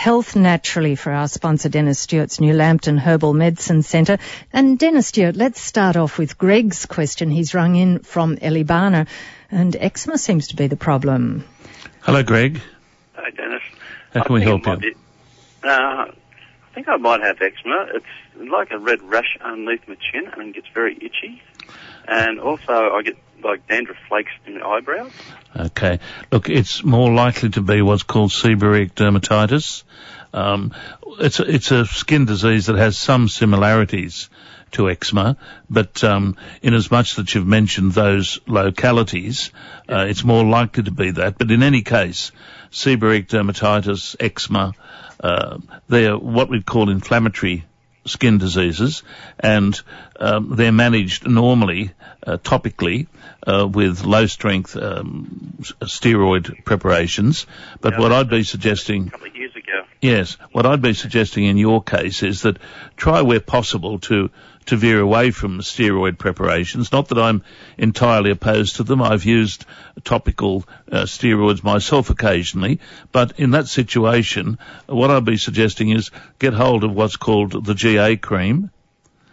Health Naturally for our sponsor, Dennis Stewart's New Lambton Herbal Medicine Centre. And Dennis Stewart, let's start off with Greg's question. He's rung in from Eleebana, and eczema seems to be the problem. Hello, Greg. Hi, Dennis. How can I we help you? be- uh, I think I might have eczema. It's like a red rash underneath my chin and it gets very itchy. And also I get like dandruff flakes in my eyebrows. Okay. Look, it's more likely to be what's called seborrheic dermatitis. Um, it's a, it's a skin disease that has some similarities to eczema, but um, in as much that you've mentioned those localities, uh, it's more likely to be that. But in any case, seborrheic dermatitis, eczema, uh, they're what we'd call inflammatory skin diseases, and um, they're managed normally uh, topically uh, with low strength um, steroid preparations. But what I'd be suggesting A couple of years ago. Yes, what I'd be suggesting in your case is that try where possible to to veer away from steroid preparations. Not that I'm entirely opposed to them. I've used topical uh, steroids myself occasionally, but in that situation, what I'd be suggesting is get hold of what's called the GA cream.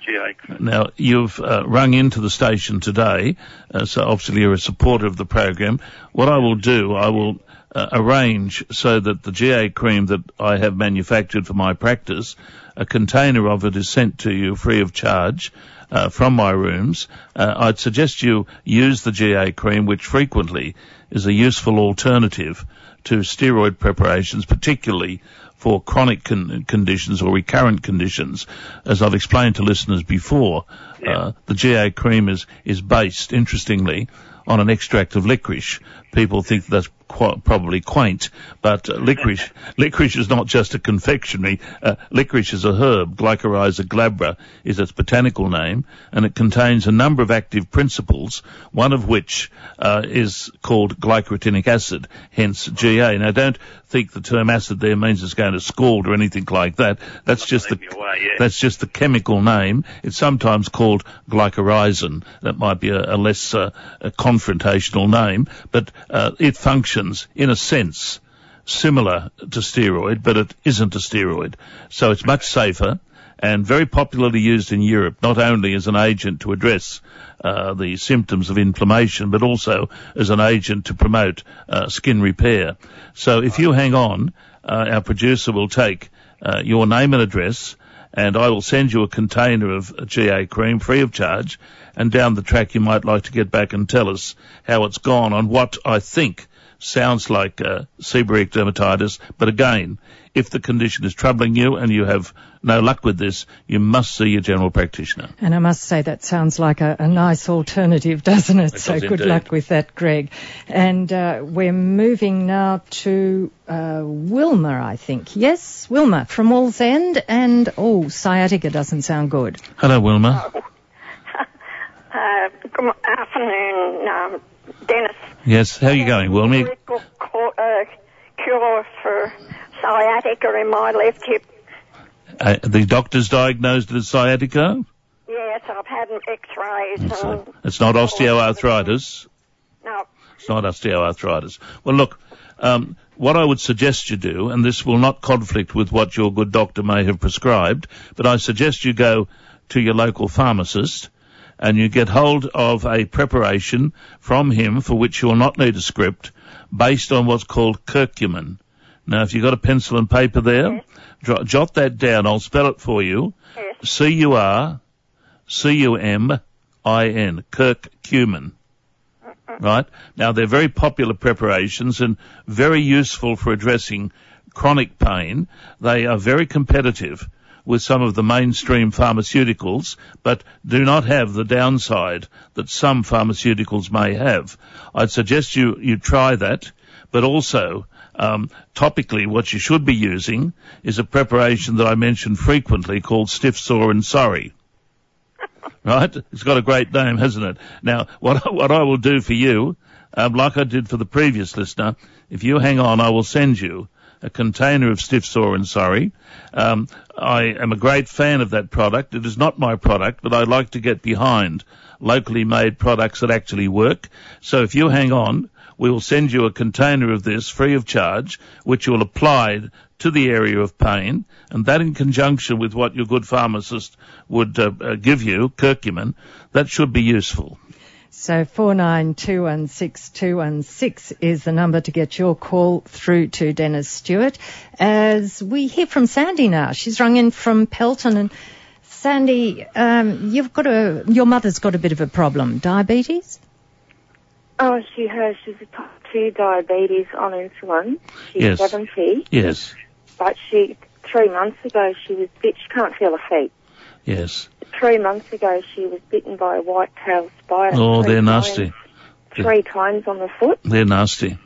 GA. Cream. Now, you've uh, rung into the station today, uh, so obviously you're a supporter of the program. What I will do, I will uh, arrange so that the GA cream that I have manufactured for my practice, a container of it is sent to you free of charge. Uh, from my rooms, uh, I'd suggest you use the GA cream, which frequently is a useful alternative to steroid preparations, particularly for chronic con- conditions or recurrent conditions. As I've explained to listeners before, uh, the GA cream is, is based, interestingly, on an extract of licorice. People think that's qu- probably quaint, but uh, licorice, licorice is not just a confectionery. Uh, licorice is a herb. Glycyrrhiza glabra is its botanical name, and it contains a number of active principles, one of which uh, is called glycyrrhetinic acid, hence GA. Now, don't think the term acid there means it's going to scald or anything like that. That's just the away, yeah. that's just the chemical name. It's sometimes called glycyrrhizin. That might be a, a less uh, a confrontational name, but uh, it functions in a sense similar to steroid, but it isn't a steroid. So it's much safer and very popularly used in Europe, not only as an agent to address uh, the symptoms of inflammation, but also as an agent to promote uh, skin repair. So if you hang on, uh, our producer will take uh, your name and address, and I will send you a container of GA cream free of charge. And down the track, you might like to get back and tell us how it's gone on what I think sounds like uh, seborrheic dermatitis. But again, if the condition is troubling you and you have no luck with this, you must see your general practitioner. And I must say that sounds like a, a nice alternative, doesn't it? It so does good indeed. luck with that, Greg. And uh, we're moving now to uh, Wilma, I think. Yes, Wilma from Wallsend. And oh, sciatica doesn't sound good. Hello, Wilma. Uh, good afternoon, um, Dennis. Yes, how are you going, Wilma? Miracle co- uh, cure for sciatica in my left hip. Uh, the doctors diagnosed it as sciatica. Yes, I've had an X-rays. It's, and, it's not osteoarthritis. no, It's not osteoarthritis. Well, look, um, what I would suggest you do, and this will not conflict with what your good doctor may have prescribed, but I suggest you go to your local pharmacist and you get hold of a preparation from him for which you will not need a script based on what's called curcumin. Now, if you've got a pencil and paper there, jot, jot that down. I'll spell it for you. yes, C-U-R, C-U-M-I-N, curcumin. Right? Now they're very popular preparations and very useful for addressing chronic pain. They are very competitive with some of the mainstream pharmaceuticals, but do not have the downside that some pharmaceuticals may have. I'd suggest you, you try that, but also, um, topically what you should be using is a preparation that I mention frequently called stiff sore and sorry right? It's got a great name, hasn't it? Now, what what I will do for you, um, like I did for the previous listener, if you hang on, I will send you a container of stiff sore and sorry. Um, I am a great fan of that product. It is not my product, but I like to get behind locally made products that actually work. So if you hang on, we will send you a container of this free of charge, which you'll apply to the area of pain, and that in conjunction with what your good pharmacist would uh, uh, give you, curcumin, that should be useful. So 49216216 is the number to get your call through to Dennis Stewart. As we hear from Sandy now, she's rung in from Pelton and Sandy, um, you've got a, your mother's got a bit of a problem. Diabetes? Oh, she has. She's a type 2 diabetes on insulin. She's Yes. 70. Yes, But she, three months ago, she was bit, she can't feel her feet. yes. Three months ago, she was bitten by a white-tailed spider. Oh, they're times- nasty. Three times on the foot. They're nasty.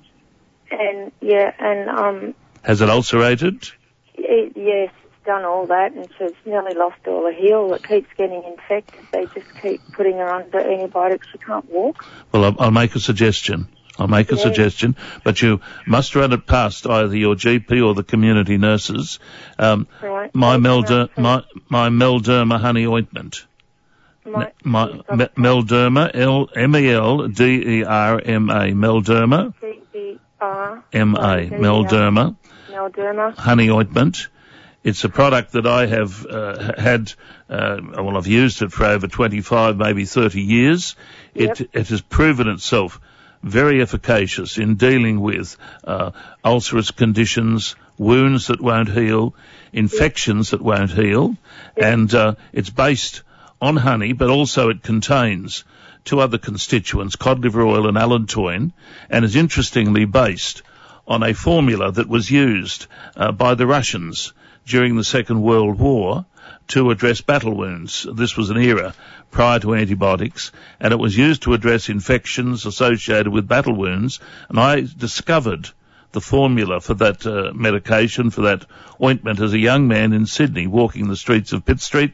And, yeah, and, um, Has it ulcerated? it, yes, done all that, and she's nearly lost all her heel. It keeps getting infected. They just keep putting her under antibiotics. She can't walk. Well, I'll, I'll make a suggestion. I'll make a Yeah. suggestion, but you must run it past either your GP or the community nurses. Um, Right. my Melder, my, my Melderma honey ointment. my- My me, Melderma, L M E L D E R M A, Melderma, C-E-R. M A, Melderma Melderma. honey ointment. It's a product that I have uh, had. Uh, well, I've used it for over 25, maybe 30 years. It Yep. it has proven itself very efficacious in dealing with uh, ulcerous conditions, wounds that won't heal, infections that won't heal, and uh, it's based on honey, but also it contains two other constituents, cod liver oil and allantoin, and is interestingly based on a formula that was used uh, by the Russians during the Second World War to address battle wounds. This was an era prior to antibiotics, and it was used to address infections associated with battle wounds. And I discovered the formula for that uh, medication, for that ointment, as a young man in Sydney walking the streets of Pitt Street.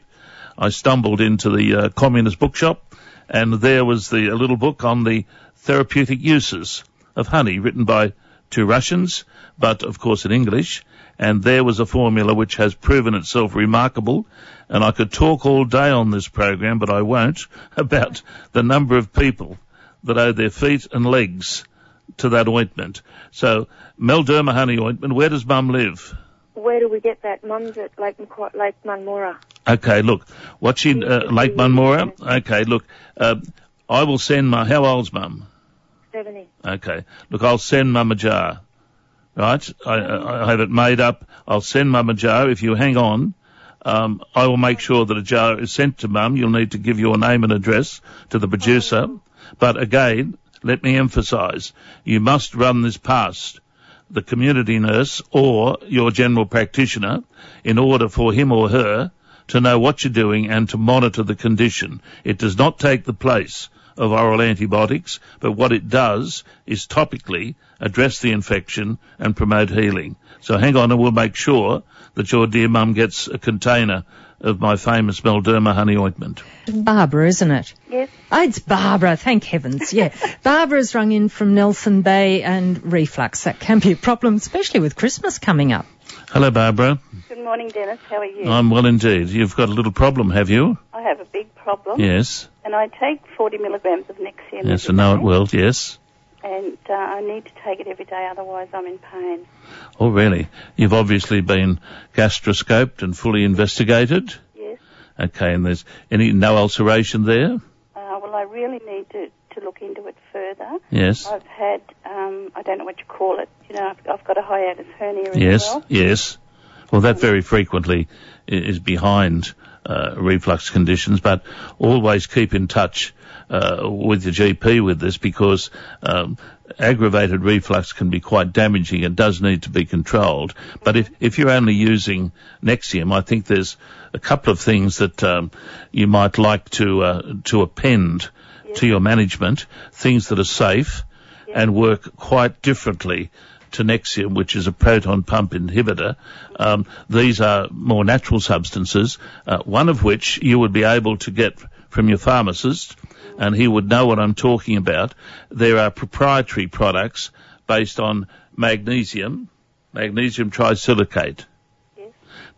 I stumbled into the uh, communist bookshop, and there was the a little book on the therapeutic uses of honey, written by two Russians, but of course in English. And there was a formula which has proven itself remarkable. And I could talk all day on this program, but I won't, about the number of people that owe their feet and legs to that ointment. So, Melderma honey ointment, where does mum live? Where do we get that? Mum's at Lake, Macqu- Lake Munmorah. Okay, look, What's she, uh, Lake Munmorah? Okay, look, uh, I will send my, how old's mum? 70. Okay. Look, I'll send Mum a jar. Right? I, I have it made up. I'll send Mum a jar. If you hang on, um, I will make sure that a jar is sent to Mum. You'll need to give your name and address to the producer. But again, let me emphasise, you must run this past the community nurse or your general practitioner in order for him or her to know what you're doing and to monitor the condition. It does not take the place of oral antibiotics, but what it does is topically address the infection and promote healing. So hang on and we'll make sure that your dear mum gets a container of my famous Melderma honey ointment. Barbara, isn't it? Yes. Oh, it's Barbara, thank heavens, yeah. Barbara's rung in from Nelson Bay and reflux. That can be a problem, especially with Christmas coming up. Hello Barbara. Good morning, Dennis. How are you? I'm well indeed. You've got a little problem, have you? I have a big problem, Yes. And I take 40 milligrams of Nexium Yes, I know it well, yes. and uh, I need to take it every day, otherwise I'm in pain. Oh really? You've obviously been gastroscoped and fully investigated. Yes. Okay, and there's any, no ulceration there? Uh, well, I really need to, to look into it further. Yes. I've had, um, I don't know what you call it, you know, I've, I've got a hiatus hernia as Yes, well. yes. yes. Well, that very frequently is behind uh, reflux conditions, but always keep in touch uh, with your GP with this because um, aggravated reflux can be quite damaging. It does need to be controlled. But if, if you're only using Nexium, I think there's a couple of things that um, you might like to uh, to append to your management, things that are safe and work quite differently to Nexium, which is a proton pump inhibitor. Um, these are more natural substances, uh, one of which you would be able to get from your pharmacist, and he would know what I'm talking about. There are proprietary products based on magnesium, magnesium trisilicate.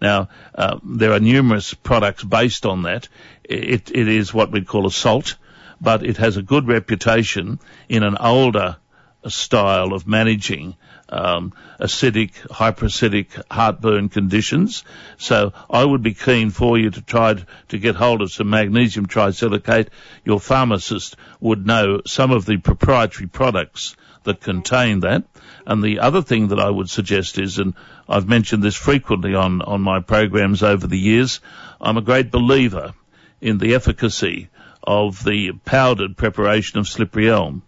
Now, uh, there are numerous products based on that. It, it is what we'd call a salt, but it has a good reputation in an older style of managing um, acidic, hyperacidic heartburn conditions. So I would be keen for you to try to get hold of some magnesium trisilicate. Your pharmacist would know some of the proprietary products that contain that. And the other thing that I would suggest is, and I've mentioned this frequently on, on my programs over the years, I'm a great believer in the efficacy of the powdered preparation of slippery elm.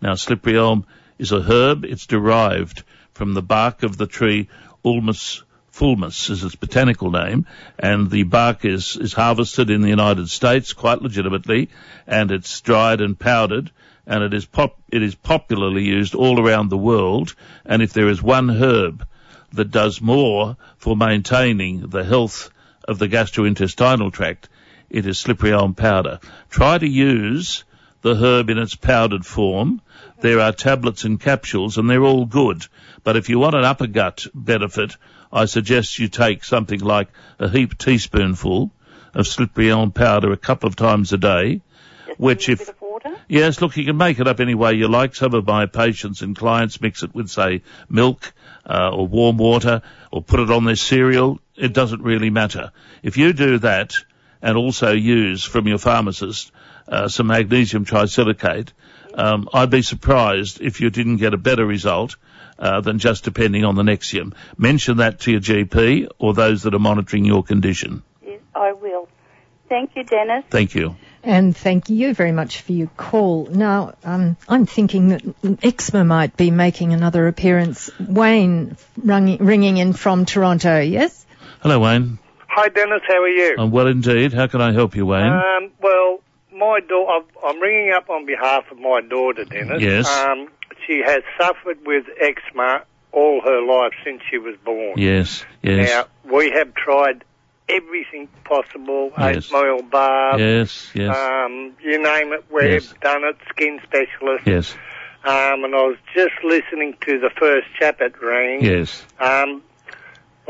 Now, slippery elm is a herb. It's derived from the bark of the tree Ulmus fulmus is its botanical name, and the bark is, is harvested in the United States quite legitimately, and it's dried and powdered, and it is pop, it is popularly used all around the world, and if there is one herb that does more for maintaining the health of the gastrointestinal tract, it is slippery elm powder. Try to use the herb in its powdered form. There are tablets and capsules and they're all good. But if you want an upper gut benefit, I suggest you take something like a heap teaspoonful of slippery elm powder a couple of times a day, which a if, bit of water. Yes, look, you can make it up any way you like. Some of my patients and clients mix it with, say, milk uh, or warm water, or put it on their cereal. It doesn't really matter. If you do that, and also use from your pharmacist uh, some magnesium trisilicate, um, I'd be surprised if you didn't get a better result. Uh, than just depending on the Nexium. Mention that to your GP or those that are monitoring your condition. Yes, I will. Thank you, Dennis. Thank you. And thank you very much for your call. Now, um, I'm thinking that eczema might be making another appearance. Wayne rung, ringing in from Toronto, yes? Hello, Wayne. Hi, Dennis. How are you? I'm well indeed. How can I help you, Wayne? Um, well, my daughter, I'm ringing up on behalf of my daughter, Dennis. Yes. Um, she has suffered with eczema all her life since she was born. yes, yes, Now, we have tried everything possible, Yes. eight mile bath, yes, yes, um, you name it, we've Yes. done it, skin specialist. yes, Um, and I was just listening to the first chap that rang. yes, Um,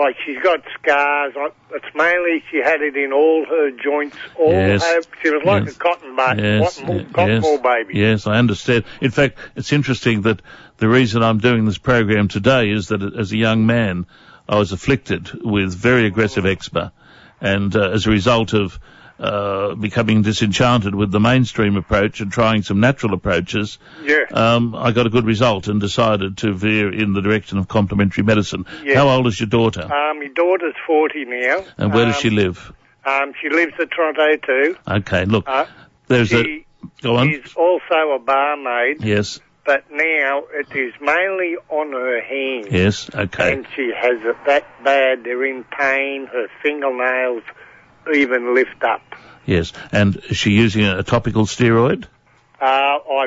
like she's got scars. It's mainly she had it in all her joints. All Yes. her, she was like Yes. a cotton bud, yes, cotton, ye- cotton yes, ball baby. yes, I understand. In fact, it's interesting that the reason I'm doing this program today is that as a young man, I was afflicted with very aggressive eczema, and uh, as a result of uh, becoming disenchanted with the mainstream approach and trying some natural approaches, Yeah. um, I got a good result and decided to veer in the direction of complementary medicine. Yeah. How old is your daughter? Um, my daughter's 40 now. and where um, does she live? Um, she lives at Toronto too. Okay, look, Uh, there's a, go on. is also a barmaid, Yes, but now it is mainly on her hands. yes, okay. And she has it that bad. They're in pain. Her fingernails even lift up. Yes, and is she using a topical steroid? Uh, I,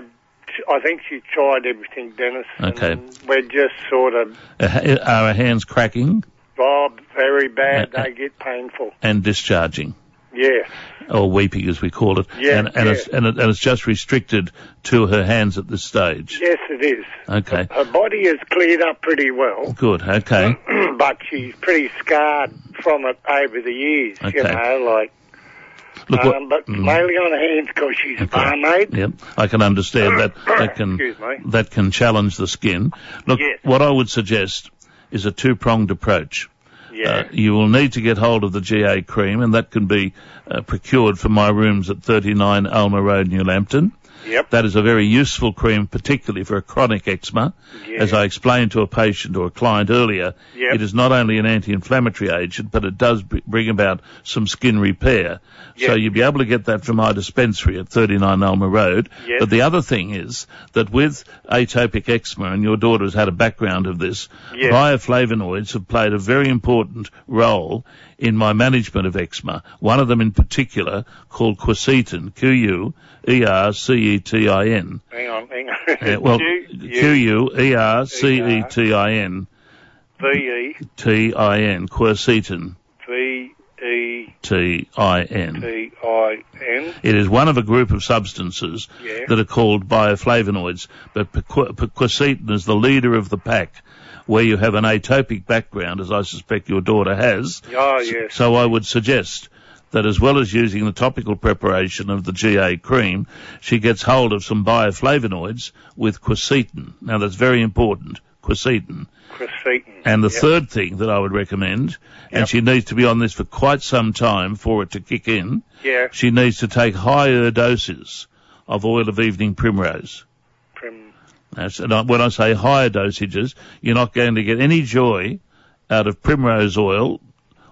I think she tried everything, Dennis. Okay. We're just sort of, Are her hands cracking oh, very bad. Uh, They get painful. and discharging? Yeah. Or weeping, as we call it. Yeah, and, and, yeah. It's, and, it, and it's just restricted to her hands at this stage. Yes, it is. Okay. Her body is cleared up pretty well, Good, okay. but she's pretty scarred from it over the years, you know, like, Look, what- um, but mm. mainly on her hands because she's a Okay. barmaid. Yep, I can understand that. That can Excuse me. that can challenge the skin. Look, Yes. what I would suggest is a two-pronged approach. Yeah. Uh, you will need to get hold of the GA cream, and that can be uh, procured from my rooms at 39 Alma Road, New Lambton. Yep. That is a very useful cream, particularly for a chronic eczema. As I explained to a patient or a client earlier, Yep. it is not only an anti-inflammatory agent, but it does br- bring about some skin repair. So you'll be able to get that from my dispensary at 39 Alma Road. Yep. But the other thing is that with atopic eczema, and your daughter has had a background of this, Yep. bioflavonoids have played a very important role in my management of eczema. One of them in particular called quercetin, Hang on, hang on. Uh, well, Q- U E R C E T I N V T I N quercetin E V E T I N. T I N. It is one of a group of substances Yeah. that are called bioflavonoids, but quercetin is the leader of the pack. Where you have an atopic background, as I suspect your daughter has, Oh, yes. so I would suggest that as well as using the topical preparation of the GA cream, she gets hold of some bioflavonoids with quercetin. Now that's very important, quercetin. Quercetin. And the Yep. third thing that I would recommend, and she needs to be on this for quite some time for it to kick in, Yeah. she needs to take higher doses of oil of evening primrose. Prim- and when I say higher dosages, you're not going to get any joy out of primrose oil,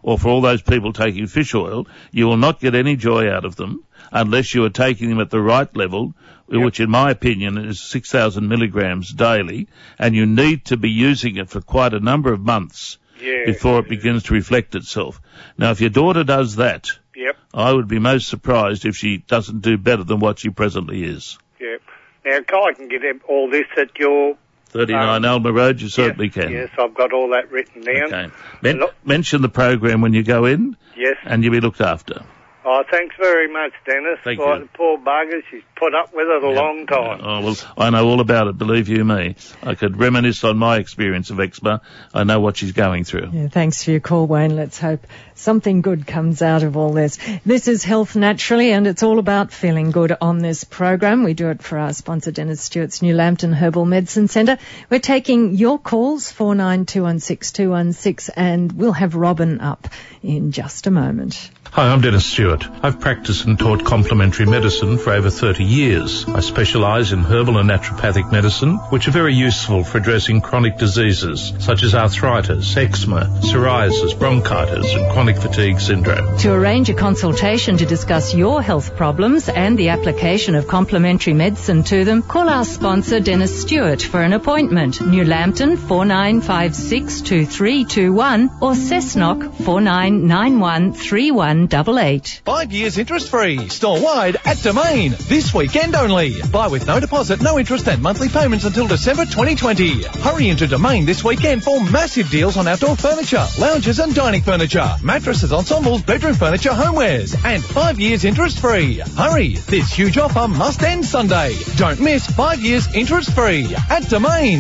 or for all those people taking fish oil, you will not get any joy out of them unless you are taking them at the right level, which in my opinion is 6,000 milligrams daily, and you need to be using it for quite a number of months Yeah. before it begins to reflect itself. Now, if your daughter does that, Yep. I would be most surprised if she doesn't do better than what she presently is. Yep. Now, I can get all this at your 39 um, Alma Road, you certainly yes, can. Yes, I've got all that written down. Okay. Men- Look- mention the program when you go in, Yes. and you'll be looked after. Oh, thanks very much, Dennis. Thank Right, you. poor bugger, she's put up with it a long time. Oh well, I know all about it. Believe you me, I could reminisce on my experience of eczema. I know what she's going through. Yeah, thanks for your call, Wayne. Let's hope something good comes out of all this. This is Health Naturally, and it's all about feeling good on this program. We do it for our sponsor, Dennis Stewart's New Lambton Herbal Medicine Centre. We're taking your calls, 49216216, and we'll have Robin up in just a moment. Hi, I'm Dennis Stewart. I've practiced and taught complementary medicine for over 30 years. I specialise in herbal and naturopathic medicine, which are very useful for addressing chronic diseases such as arthritis, eczema, psoriasis, bronchitis, and chronic fatigue syndrome. To arrange a consultation to discuss your health problems and the application of complementary medicine to them, call our sponsor Dennis Stewart for an appointment. New Lambton 49562321 or Cessnock 49913188. Five years interest free, store wide at Domain. This weekend only. Buy with no deposit, no interest and monthly payments until December 2020. Hurry into Domain this weekend for massive deals on outdoor furniture, lounges and dining furniture, mattresses, ensembles, bedroom furniture, homewares, and five years interest free. Hurry, this huge offer must end Sunday. Don't miss five years interest free at Domain.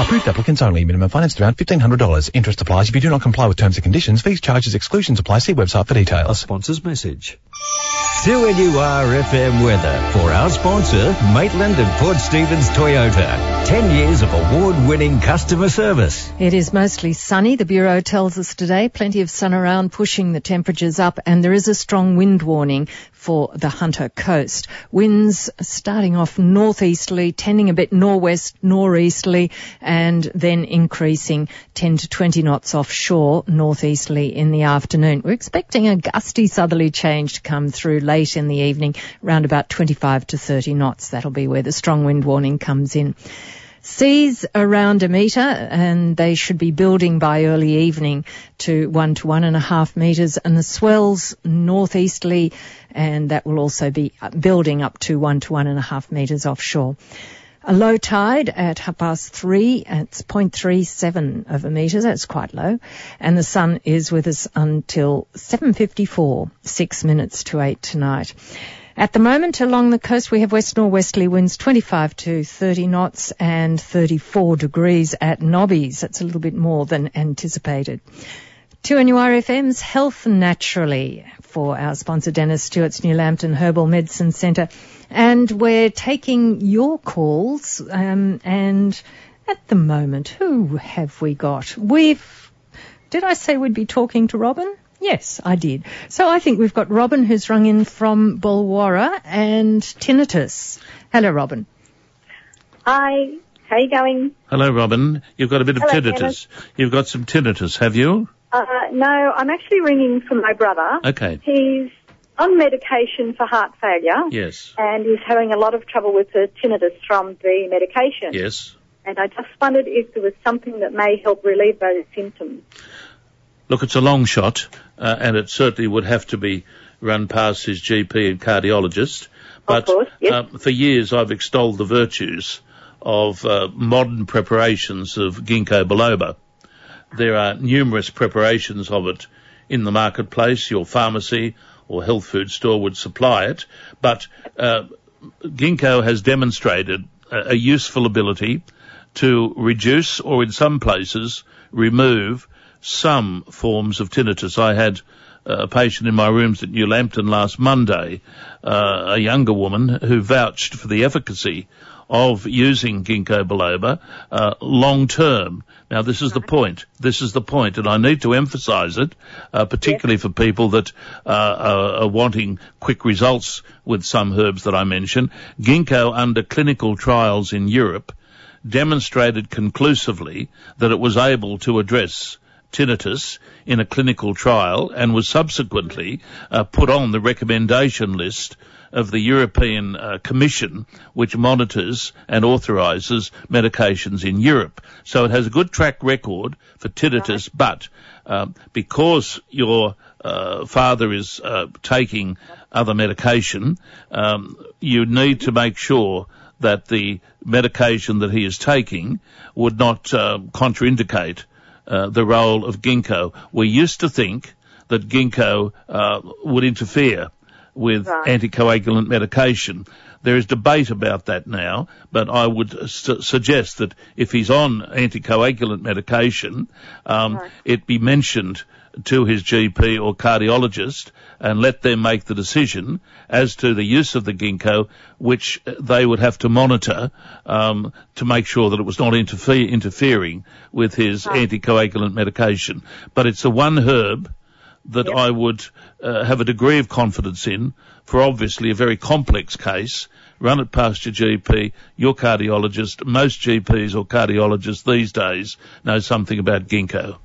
Approved applicants only. Minimum finance around $1,500. Interest applies if you do not comply with terms and conditions. Fees, charges, exclusions apply. See website for details. A sponsor's message. 2NUR FM weather for our sponsor, Maitland and Port Stephens Toyota. 10 years of award-winning customer service. It is mostly sunny, the Bureau tells us today. Plenty of sun around, pushing the temperatures up, and there is a strong wind warning for the Hunter Coast. Winds starting off northeasterly, tending a bit norwest, northeasterly, and then increasing 10 to 20 knots offshore, northeasterly in the afternoon. We're expecting a gusty southerly change come through late in the evening, around about 25 to 30 knots. That'll be where the strong wind warning comes in. Seas around a metre and they should be building by early evening to one to one and a half metres and the swells northeasterly and that will also be building up to one to one and a half metres offshore. A low tide at half past three, it's 0.37 of a metre, that's quite low. And the sun is with us until 7.54, six minutes to eight tonight. At the moment along the coast we have west norwesterly winds 25 to 30 knots and 34 degrees at Nobbys. That's a little bit more than anticipated. 2NURFM's Health Naturally for our sponsor Dennis Stewart's New Lambton Herbal Medicine Centre. And we're taking your calls um, and at the moment, who have we got? We've, did I say we'd be talking to Robin? Yes, I did. So I think we've got Robin who's rung in from Bolwarra and tinnitus. Hello, Robin. Hi, how are you going? Hello, Robin. You've got a bit of Hello, tinnitus. Dennis. You've got some tinnitus, have you? Uh, no, I'm actually ringing for my brother. Okay. He's on medication for heart failure. Yes. And he's having a lot of trouble with the tinnitus from the medication. Yes. And I just wondered if there was something that may help relieve those symptoms. Look, it's a long shot, uh, and it certainly would have to be run past his GP and cardiologist. But course, yes. uh, for years, I've extolled the virtues of uh, modern preparations of ginkgo biloba. There are numerous preparations of it in the marketplace. Your pharmacy or health food store would supply it, but uh, ginkgo has demonstrated a, a useful ability to reduce, or in some places, remove some forms of tinnitus. I had a patient in my rooms at New Lambton last Monday, uh, a younger woman who vouched for the efficacy of using ginkgo biloba uh, long term. Now, this is the point. This is the point, and I need to emphasise it, uh, particularly for people that uh, are, are wanting quick results with some herbs that I mentioned. Ginkgo, under clinical trials in Europe, demonstrated conclusively that it was able to address tinnitus in a clinical trial and was subsequently uh, put on the recommendation list of the European uh, Commission, which monitors and authorises medications in Europe. So it has a good track record for tinnitus, but uh, because your uh, father is uh, taking other medication, um, you need to make sure that the medication that he is taking would not uh, contraindicate uh, the role of ginkgo. We used to think that ginkgo uh, would interfere with right. anticoagulant medication. There is debate about that now, but I would su- suggest that if he's on anticoagulant medication, um, right. it be mentioned to his GP or cardiologist and let them make the decision as to the use of the ginkgo, which they would have to monitor um, to make sure that it was not interfe- interfering with his right. anticoagulant medication. But it's the one herb that yep. I would uh, have a degree of confidence in for obviously a very complex case. Run it past your GP, your cardiologist. Most GPs or cardiologists these days know something about ginkgo.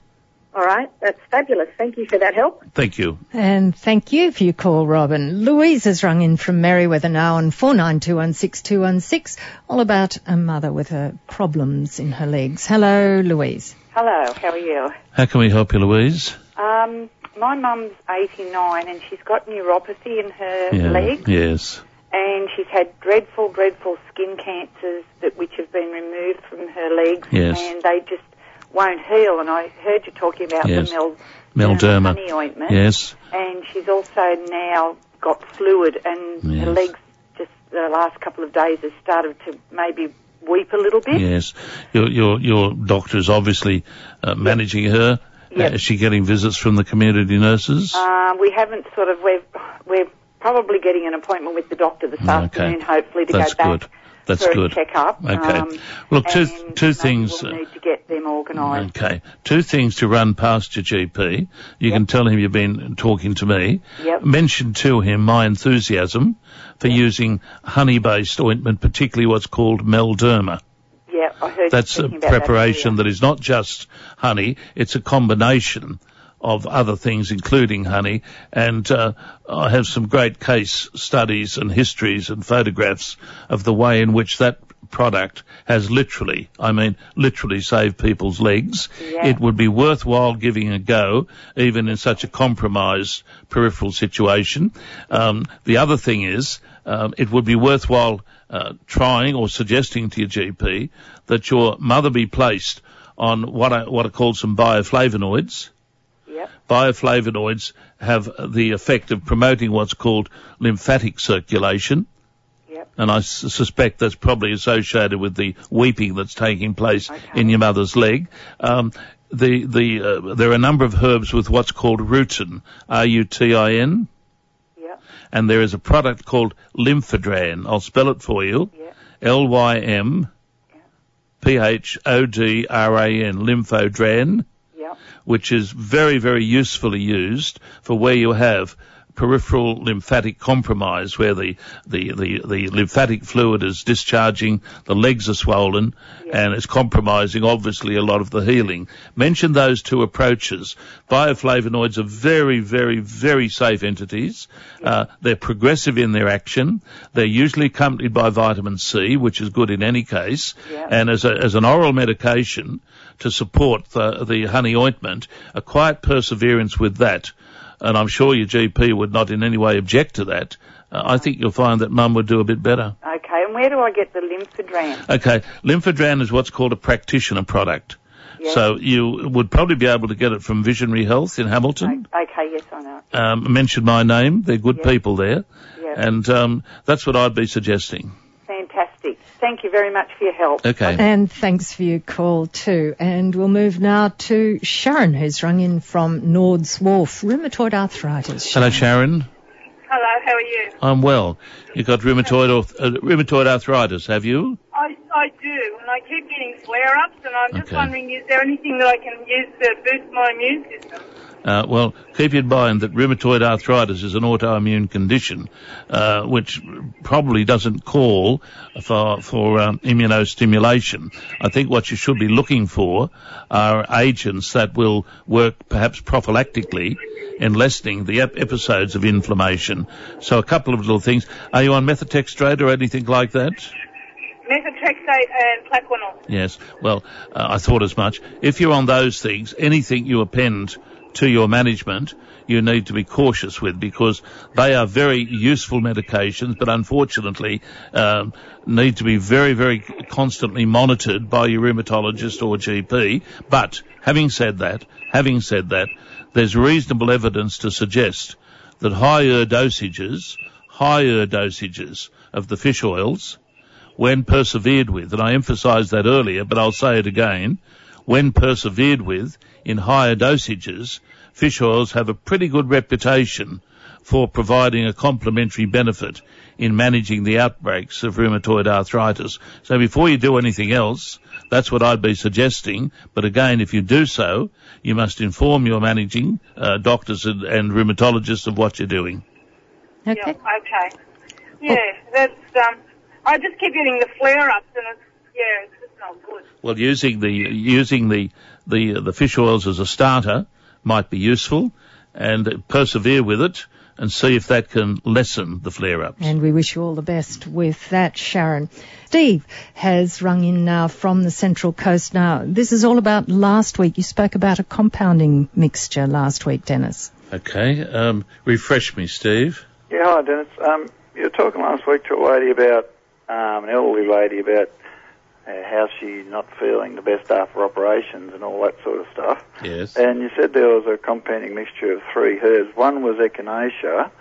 All right, that's fabulous. Thank you for that help. Thank you. And thank you for your call, Robin. Louise has rung in from Merewether now on 49216216, all about a mother with her problems in her legs. Hello, Louise. Hello, how are you? How can we help you, Louise? Um, my mum's 89 and she's got neuropathy in her yeah, legs. Yes. And she's had dreadful, dreadful skin cancers that which have been removed from her legs. Yes. And they just won't heal. And I heard you talking about yes. the Mel, Mel-Derma honey ointment. Yes. And she's also now got fluid and yes. her legs just the last couple of days has started to maybe weep a little bit. Yes. Your your your doctor is obviously uh, managing her. Yep. Uh, is she getting visits from the community nurses? Uh, we haven't sort of we're we're probably getting an appointment with the doctor this okay. afternoon, hopefully to That's go back. Good. That's for good. A check-up. Okay. Um, Look, two two things. We'll need to get them organised. Okay. Two things to run past your GP. You yep. can tell him you've been talking to me. Yep. Mention to him my enthusiasm for yep. using honey-based ointment, particularly what's called Mel-Derma. Yeah, I heard That's a preparation that, that is not just honey, it's a combination of other things, including honey. And uh, I have some great case studies and histories and photographs of the way in which that product has literally, I mean, literally saved people's legs. Yeah. It would be worthwhile giving a go, even in such a compromised peripheral situation. Um, the other thing is, um, it would be worthwhile uh, trying or suggesting to your GP that your mother be placed on what are, what are called some bioflavonoids. Yep. Bioflavonoids have the effect of promoting what's called lymphatic circulation. Yep. And I s- suspect that's probably associated with the weeping that's taking place okay. in your mother's leg. Um, the the uh, there are a number of herbs with what's called rutin, R-U-T-I-N, Yep. And there is a product called Lymphodran. I'll spell it for you. L-Y-M P-H-O-D-R-A-N, Lymphodran, Yep. which is very, very usefully used for where you have peripheral lymphatic compromise where the, the, the, the lymphatic fluid is discharging, the legs are swollen, and it's compromising obviously a lot of the healing. Mention those two approaches. Bioflavonoids are very, very, very safe entities. Uh, they're progressive in their action. They're usually accompanied by vitamin C, which is good in any case. And as, a, as an oral medication to support the, the honey ointment, a quiet perseverance with that and I'm sure your GP would not in any way object to that. Uh, I think you'll find that mum would do a bit better. Okay, and where do I get the Lymphodran? Okay, Lymphodran is what's called a practitioner product. Yeah. So you would probably be able to get it from Visionary Health in Hamilton. Okay, yes, I know. Um, mention my name; they're good Yeah. people there, Yeah. and um, that's what I'd be suggesting. Fantastic. Thank you very much for your help. Okay. And thanks for your call too. And we'll move now to Sharon, who's rung in from Nords Wharf, rheumatoid arthritis. Hello, Sharon. Hello, how are you? I'm well. You've got rheumatoid, arth- uh, rheumatoid arthritis, have you? I, I do, and I keep getting flare-ups, and I'm just Okay. wondering, is there anything that I can use to boost my immune system? Uh, well, keep in mind that rheumatoid arthritis is an autoimmune condition, uh, which probably doesn't call for for um, immunostimulation. I think what you should be looking for are agents that will work perhaps prophylactically in lessening the ep- episodes of inflammation. So a couple of little things. Are you on methotrexate or anything like that? Methotrexate and Plaquenil. Yes. Well, uh, I thought as much. If you're on those things, anything you append to your management, you need to be cautious with because they are very useful medications, but unfortunately um, need to be very, very constantly monitored by your rheumatologist or GP. But having said that, having said that, there's reasonable evidence to suggest that higher dosages, higher dosages of the fish oils when persevered with, and I emphasised that earlier, but I'll say it again, when persevered with in higher dosages, fish oils have a pretty good reputation for providing a complementary benefit in managing the outbreaks of rheumatoid arthritis. So before you do anything else, that's what I'd be suggesting. But again, if you do so, you must inform your managing uh, doctors and, and rheumatologists of what you're doing. Okay. Yeah, okay. Yeah, that's, um, I just keep getting the flare-ups, and it's, yeah, it's just not good. Well, using the using the the the fish oils as a starter might be useful, and persevere with it and see if that can lessen the flare-ups. And we wish you all the best with that, Sharon. Steve has rung in now from the Central Coast. Now, this is all about last week. You spoke about a compounding mixture last week, Dennis. Okay, um, refresh me, Steve. Yeah, hi Dennis. Um, you were talking last week to a lady about um, an elderly lady about uh, how she's not feeling the best after operations and all that sort of stuff. Yes. And you said there was a compounding mixture of three herbs. One was echinacea,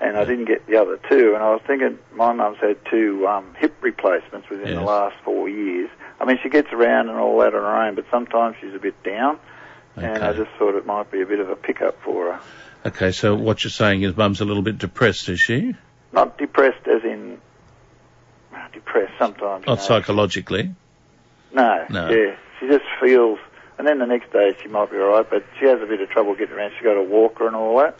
and I didn't get the other two. And I was thinking my mum's had two um, hip replacements within the last four years. I mean, she gets around and all that on her own, but sometimes she's a bit down. Okay. And I just thought it might be a bit of a pickup for her. Okay, so what you're saying is Mum's a little bit depressed, is she? Not depressed as in depressed sometimes. Not know. psychologically. No, No. yeah. She just feels, and then the next day she might be alright, but she has a bit of trouble getting around. She's got a walker and all that.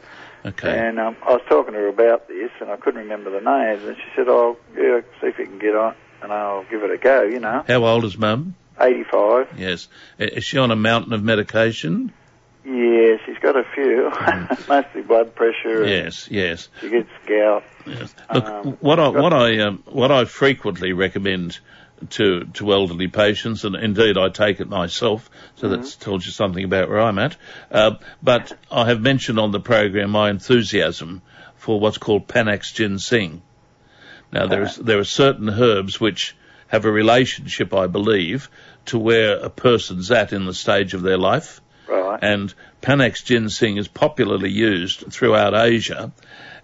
Okay. And um, I was talking to her about this, and I couldn't remember the names, and she said, "Oh, yeah, see if you can get on, and I'll give it a go." You know, How old is Mum? eighty-five. Yes. Is she on a mountain of medication? Yeah, he's got a few, mostly blood pressure. Yes, yes. She gets gout. Yes. Look, Um, what I what I um, what I frequently recommend to to elderly patients, and indeed I take it myself, so Mm-hmm. that tells you something about where I'm at. Uh, but I have mentioned on the program my enthusiasm for what's called Panax ginseng. Now there is there are certain herbs which have a relationship, I believe, to where a person's at in the stage of their life. Right. And Panax ginseng is popularly used throughout Asia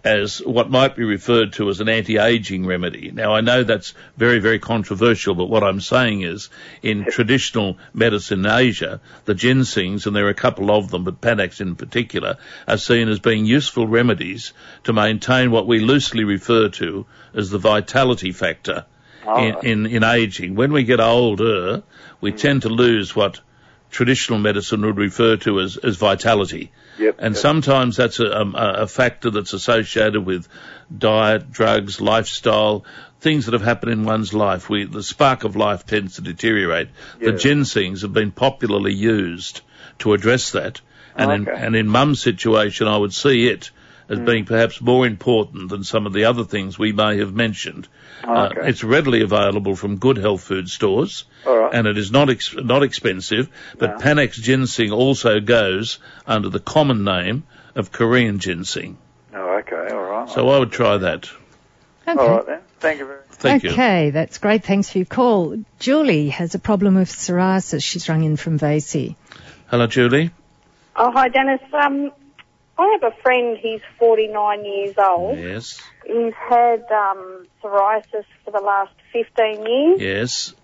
as what might be referred to as an anti-aging remedy. Now I know that's very, very controversial, but what I'm saying is in traditional medicine in Asia, the ginsengs, and there are a couple of them, but Panax in particular, are seen as being useful remedies to maintain what we loosely refer to as the vitality factor ah. in, in, in aging. When we get older, we hmm. tend to lose what traditional medicine would refer to as, as vitality. Yep. And sometimes that's a, um, a, a factor that's associated with diet, drugs, lifestyle, things that have happened in one's life. We, the spark of life tends to deteriorate. The ginsengs have been popularly used to address that. And in, and in mum's situation, I would see it as being perhaps more important than some of the other things we may have mentioned. Uh, Okay. it's readily available from good health food stores, All right. and it is not ex- not expensive. But No. Panax ginseng also goes under the common name of Korean ginseng. Oh, okay, all right. So I would try that. Okay. All right then. Thank you very much. Thank you. okay, that's great. Thanks for your call. Julie has a problem with psoriasis. She's rung in from Vasey. Hello, Julie. Oh, hi, Dennis. Um, I have a friend, he's 49 years old. Yes. He's had um, psoriasis for the last 15 years. Yes.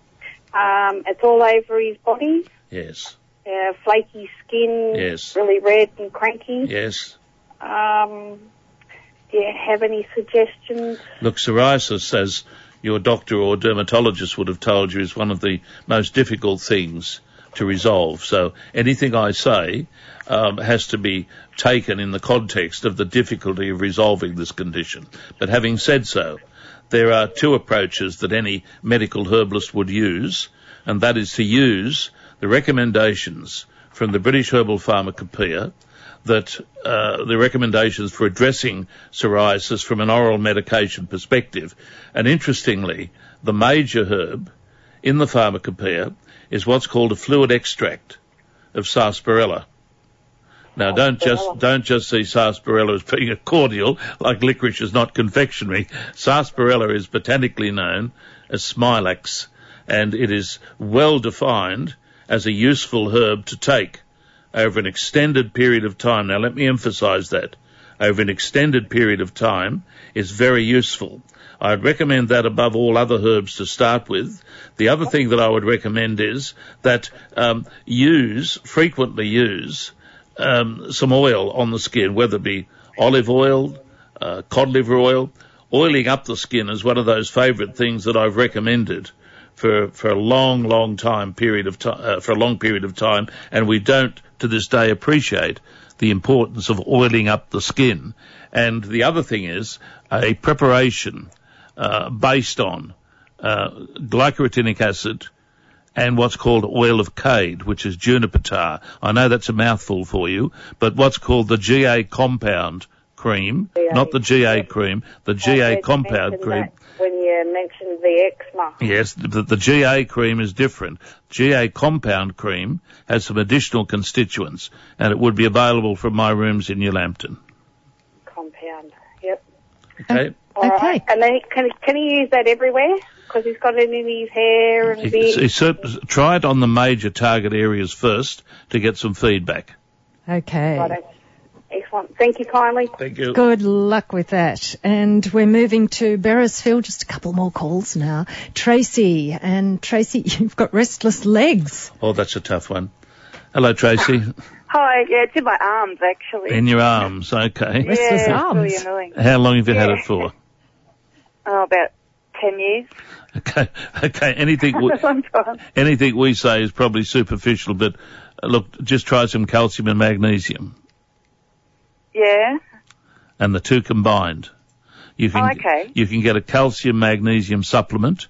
Um, it's all over his body. Yes. Uh, flaky skin. Yes. Really red and cranky. Yes. Um, do you have any suggestions? Look, psoriasis, as your doctor or dermatologist would have told you, is one of the most difficult things to resolve. So anything I say um, has to be taken in the context of the difficulty of resolving this condition. But having said so, there are two approaches that any medical herbalist would use, and that is to use the recommendations from the British Herbal Pharmacopoeia that uh, the recommendations for addressing psoriasis from an oral medication perspective. And interestingly, the major herb in the pharmacopoeia is what's called a fluid extract of sarsaparilla. Now, don't just don't just see sarsaparilla as being a cordial, like licorice is not confectionery. Sarsaparilla is botanically known as smilax, and it is well defined as a useful herb to take over an extended period of time. Now, let me emphasise that over an extended period of time is very useful. I'd recommend that above all other herbs to start with. The other thing that I would recommend is that um, use frequently use um, some oil on the skin, whether it be olive oil, uh, cod liver oil. Oiling up the skin is one of those favourite things that I've recommended for for a long, long time period of time uh, for a long period of time, and we don't to this day appreciate the importance of oiling up the skin. And the other thing is a preparation uh, based on uh, glycyrrhetinic acid and what's called oil of cade, which is juniper tar. I know that's a mouthful for you, but what's called the GA compound cream, GA. not the GA cream, the GA compound cream. When you mentioned the eczema. Yes, the, the GA cream is different. GA compound cream has some additional constituents, and it would be available from my rooms in New Lambton. Compound. Yep. Okay. All right. And then can can he use that everywhere? Because he's got it in his hair and He- beard. he cer- try it on the major target areas first to get some feedback. Okay. Righto. Excellent. Thank you kindly. Thank you. Good luck with that. And we're moving to Beresfield. Just a couple more calls now. Tracy. And Tracy, you've got restless legs. Oh, that's a tough one. Hello, Tracy. Hi, yeah, it's in my arms actually. In your arms, okay. yeah, it's really annoying. How long have you had it for? Oh, about ten years. Okay, okay. Anything, we, anything we say is probably superficial, but uh, look, just try some calcium and magnesium, Yeah. and the two combined. You can Oh, okay. you can get a calcium magnesium supplement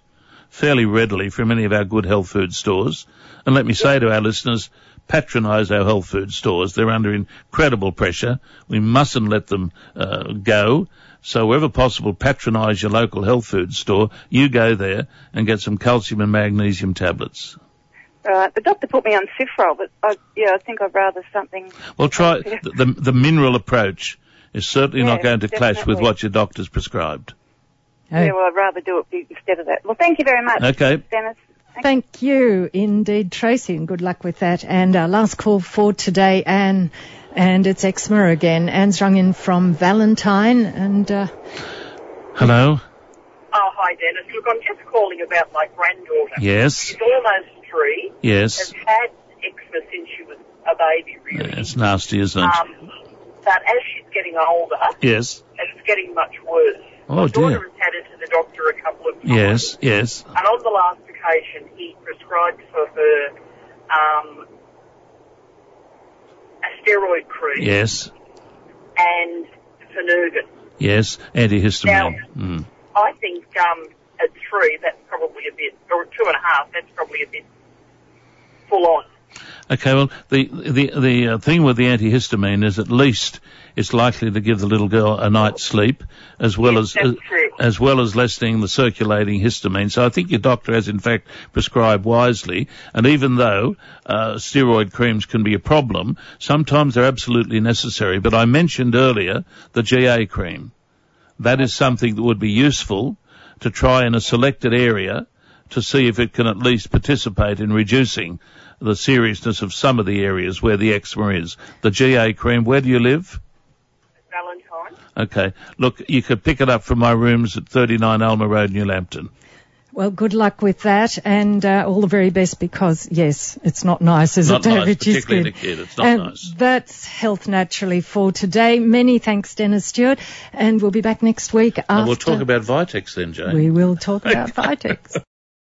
fairly readily from any of our good health food stores. And let me say to our listeners, patronise our health food stores. They're under incredible pressure. We mustn't let them uh, go. So wherever possible, patronise your local health food store. You go there and get some calcium and magnesium tablets. Right. The doctor put me on Sifrol, but I, yeah, I think I'd rather something. Well, try the, the, the mineral approach is certainly not going to clash with what your doctor's prescribed. Yeah, well, I'd rather do it instead of that. Well, thank you very much. Okay. Dennis. Thank you indeed, Tracy, and good luck with that. And our last call for today, Anne, and it's eczema again. Anne's rung in from Valentine, and uh, Hello. Oh, hi, Dennis. Look, I'm just calling about my granddaughter. Yes. She's almost three. Yes. Has had eczema since she was a baby, really. It's nasty, isn't it? Um, but as she's getting older, yes. it's getting much worse. Oh my daughter dear. has had it to the doctor a couple of times. Yes. Yes. And on the last occasion, he prescribed for her um, a steroid cream Yes. and Phenergan. Yes. Antihistamine. Mm. I think um, at three, that's probably a bit, or two and a half, that's probably a bit full on. Okay, well, the the the uh, thing with the antihistamine is at least it's likely to give the little girl a night's sleep, as well as as. As well as lessening the circulating histamine. So I think your doctor has in fact prescribed wisely. And even though uh, steroid creams can be a problem, sometimes they're absolutely necessary. But I mentioned earlier the GA cream. That is something that would be useful to try in a selected area to see if it can at least participate in reducing the seriousness of some of the areas where the eczema is. The GA cream, where do you live? Okay. Look, you could pick it up from my rooms at 39 Alma Road, New Lambton. Well, good luck with that, and uh, all the very best. Because yes, it's not nice, is Not it, nice, David? She's particularly a kid. It's not and nice. That's Health Naturally for today. Many thanks, Dennis Stewart, and we'll be back next week after. And we'll talk about Vitex then, Jane. We will talk about Vitex.